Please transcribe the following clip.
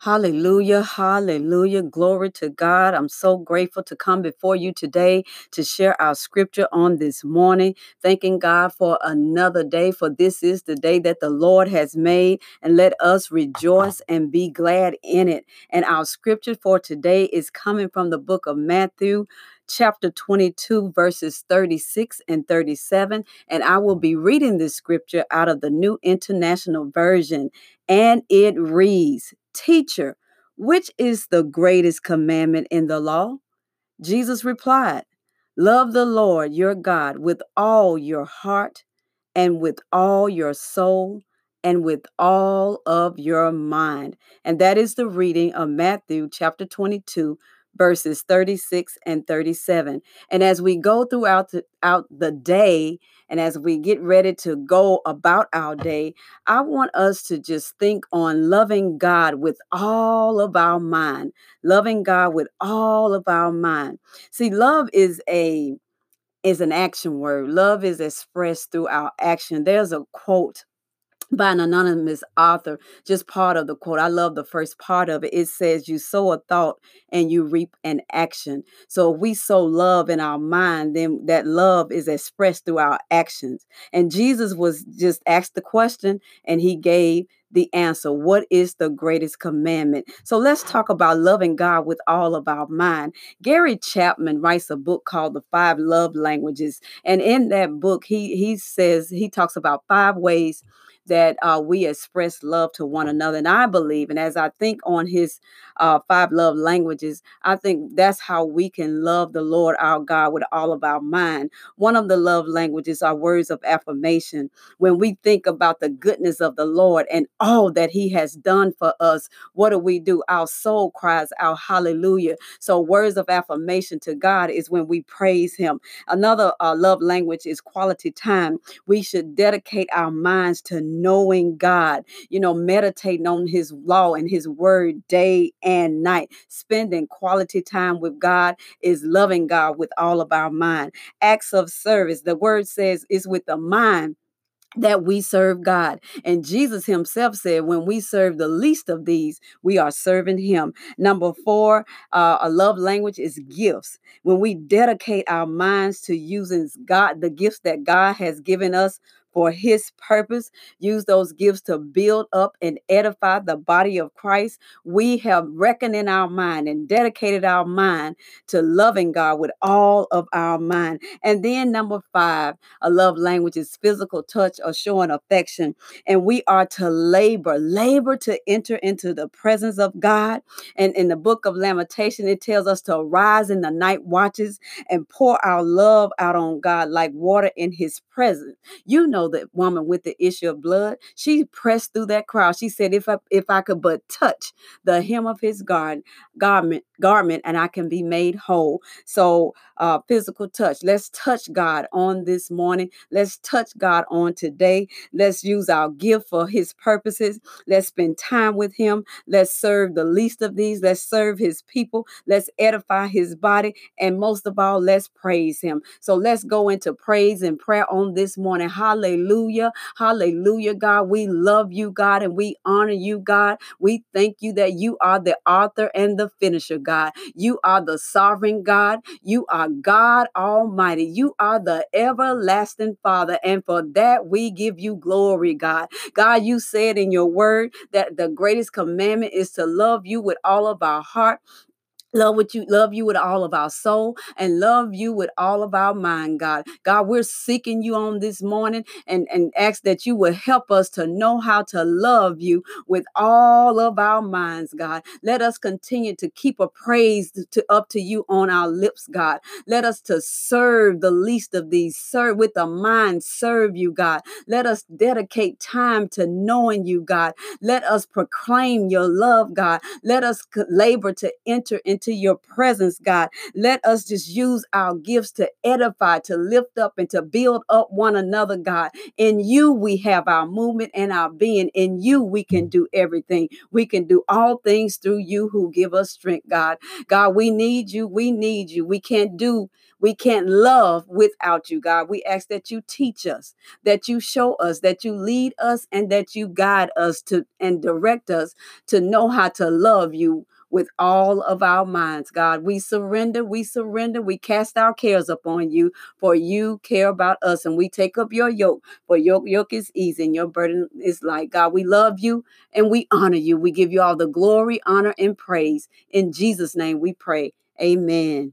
Hallelujah, hallelujah. Glory to God. I'm so grateful to come before you today to share our scripture on this morning. Thanking God for another day, for this is the day that the Lord has made, and let us rejoice and be glad in it. And our scripture for today is coming from the book of Matthew. Chapter 22, verses 36 and 37. And I will be reading this scripture out of the New International Version. And it reads Teacher, which is the greatest commandment in the law? Jesus replied, Love the Lord your God with all your heart and with all your soul and with all of your mind. And that is the reading of Matthew chapter 22, verses 36 and 37. And as we go throughout the, out the day, and as we get ready to go about our day, I want us to just think on loving God with all of our mind, loving God with all of our mind. See, love is a is an action word. Love is expressed through our action. There's a quote by an anonymous author, just part of the quote. I love the first part of it. It says, You sow a thought and you reap an action. So if we sow love in our mind, then that love is expressed through our actions. And Jesus was just asked the question and he gave the answer. What is the greatest commandment? So let's talk about loving God with all of our mind. Gary Chapman writes a book called The Five Love Languages. And in that book, he he says he talks about five ways that uh, we express love to one another. And I believe, and as I think on his uh, five love languages, I think that's how we can love the Lord our God with all of our mind. One of the love languages are words of affirmation. When we think about the goodness of the Lord and all that he has done for us, what do we do? Our soul cries out hallelujah. So words of affirmation to God is when we praise him. Another uh, love language is quality time. We should dedicate our minds to knowing God, you know, meditating on his law and his word day and night. Spending quality time with God is loving God with all of our mind. Acts of service, the word says, is with the mind that we serve God. And Jesus himself said, when we serve the least of these, we are serving him. Number four, uh, a love language is gifts. When we dedicate our minds to using God, the gifts that God has given us for his purpose. Use those gifts to build up and edify the body of Christ. We have reckoned in our mind and dedicated our mind to loving God with all of our mind. And then number five, a love language is physical touch or showing affection. And we are to labor, labor to enter into the presence of God. And in the book of Lamentation, it tells us to rise in the night watches and pour our love out on God like water in his presence. You know know that woman with the issue of blood. She pressed through that crowd. She said, "If I if I could but touch the hem of his garment, garment, and I can be made whole." So, uh, physical touch. Let's touch God on this morning. Let's touch God on today. Let's use our gift for His purposes. Let's spend time with Him. Let's serve the least of these. Let's serve His people. Let's edify His body, and most of all, let's praise Him. So let's go into praise and prayer on this morning. Hallelujah. Hallelujah. God. We love you, God, and we honor you, God. We thank you that you are the author and the finisher, God. You are the sovereign God. You are God Almighty. You are the everlasting Father. And for that, we give you glory, God. God, you said in your word that the greatest commandment is to love you with all of our heart, Love what you love you with all of our soul and love you with all of our mind, God. God, we're seeking you on this morning and, and ask that you will help us to know how to love you with all of our minds, God. Let us continue to keep a praise to up to you on our lips, God. Let us to serve the least of these, serve with a mind, serve you, God. Let us dedicate time to knowing you, God. Let us proclaim your love, God. Let us labor to enter into into your presence, God. Let us just use our gifts to edify, to lift up, and to build up one another, God. In you, we have our movement and our being. In you, we can do everything. We can do all things through you who give us strength, God. God, we need you. We need you. We can't do we can't love without you, God. We ask that you teach us, that you show us, that you lead us, and that you guide us to and direct us to know how to love you with all of our minds, God. We surrender, we surrender, we cast our cares upon you, for you care about us, and we take up your yoke, for your yoke is easy and your burden is light. God, we love you and we honor you. We give you all the glory, honor, and praise. In Jesus' name we pray. Amen.